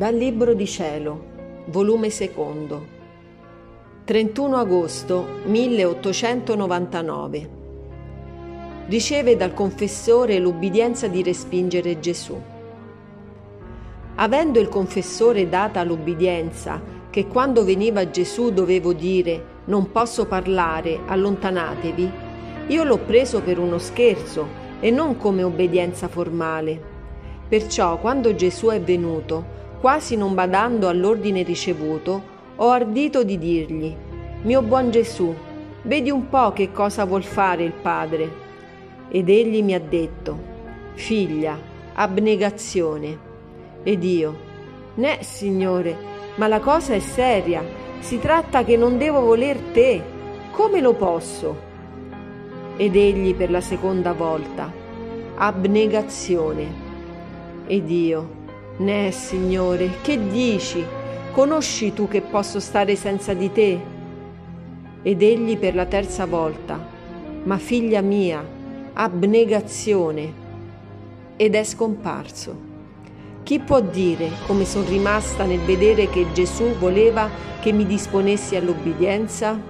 Dal Libro di Cielo, volume secondo, 31 agosto 1899. Riceve dal confessore l'ubbidienza di respingere Gesù. Avendo il confessore data l'ubbidienza, che quando veniva Gesù dovevo dire non posso parlare, allontanatevi, io l'ho preso per uno scherzo e non come obbedienza formale. Perciò quando Gesù è venuto, quasi non badando all'ordine ricevuto, ho ardito di dirgli, mio buon Gesù, vedi un po' che cosa vuol fare il Padre. Ed egli mi ha detto, figlia, abnegazione. Ed io, né, Signore, ma la cosa è seria, si tratta che non devo voler te, come lo posso? Ed egli per la seconda volta, abnegazione. Ed io, Né, Signore, che dici? Conosci tu che posso stare senza di te? Ed egli per la terza volta, ma figlia mia, abnegazione. Ed è scomparso. Chi può dire come sono rimasta nel vedere che Gesù voleva che mi disponessi all'obbedienza?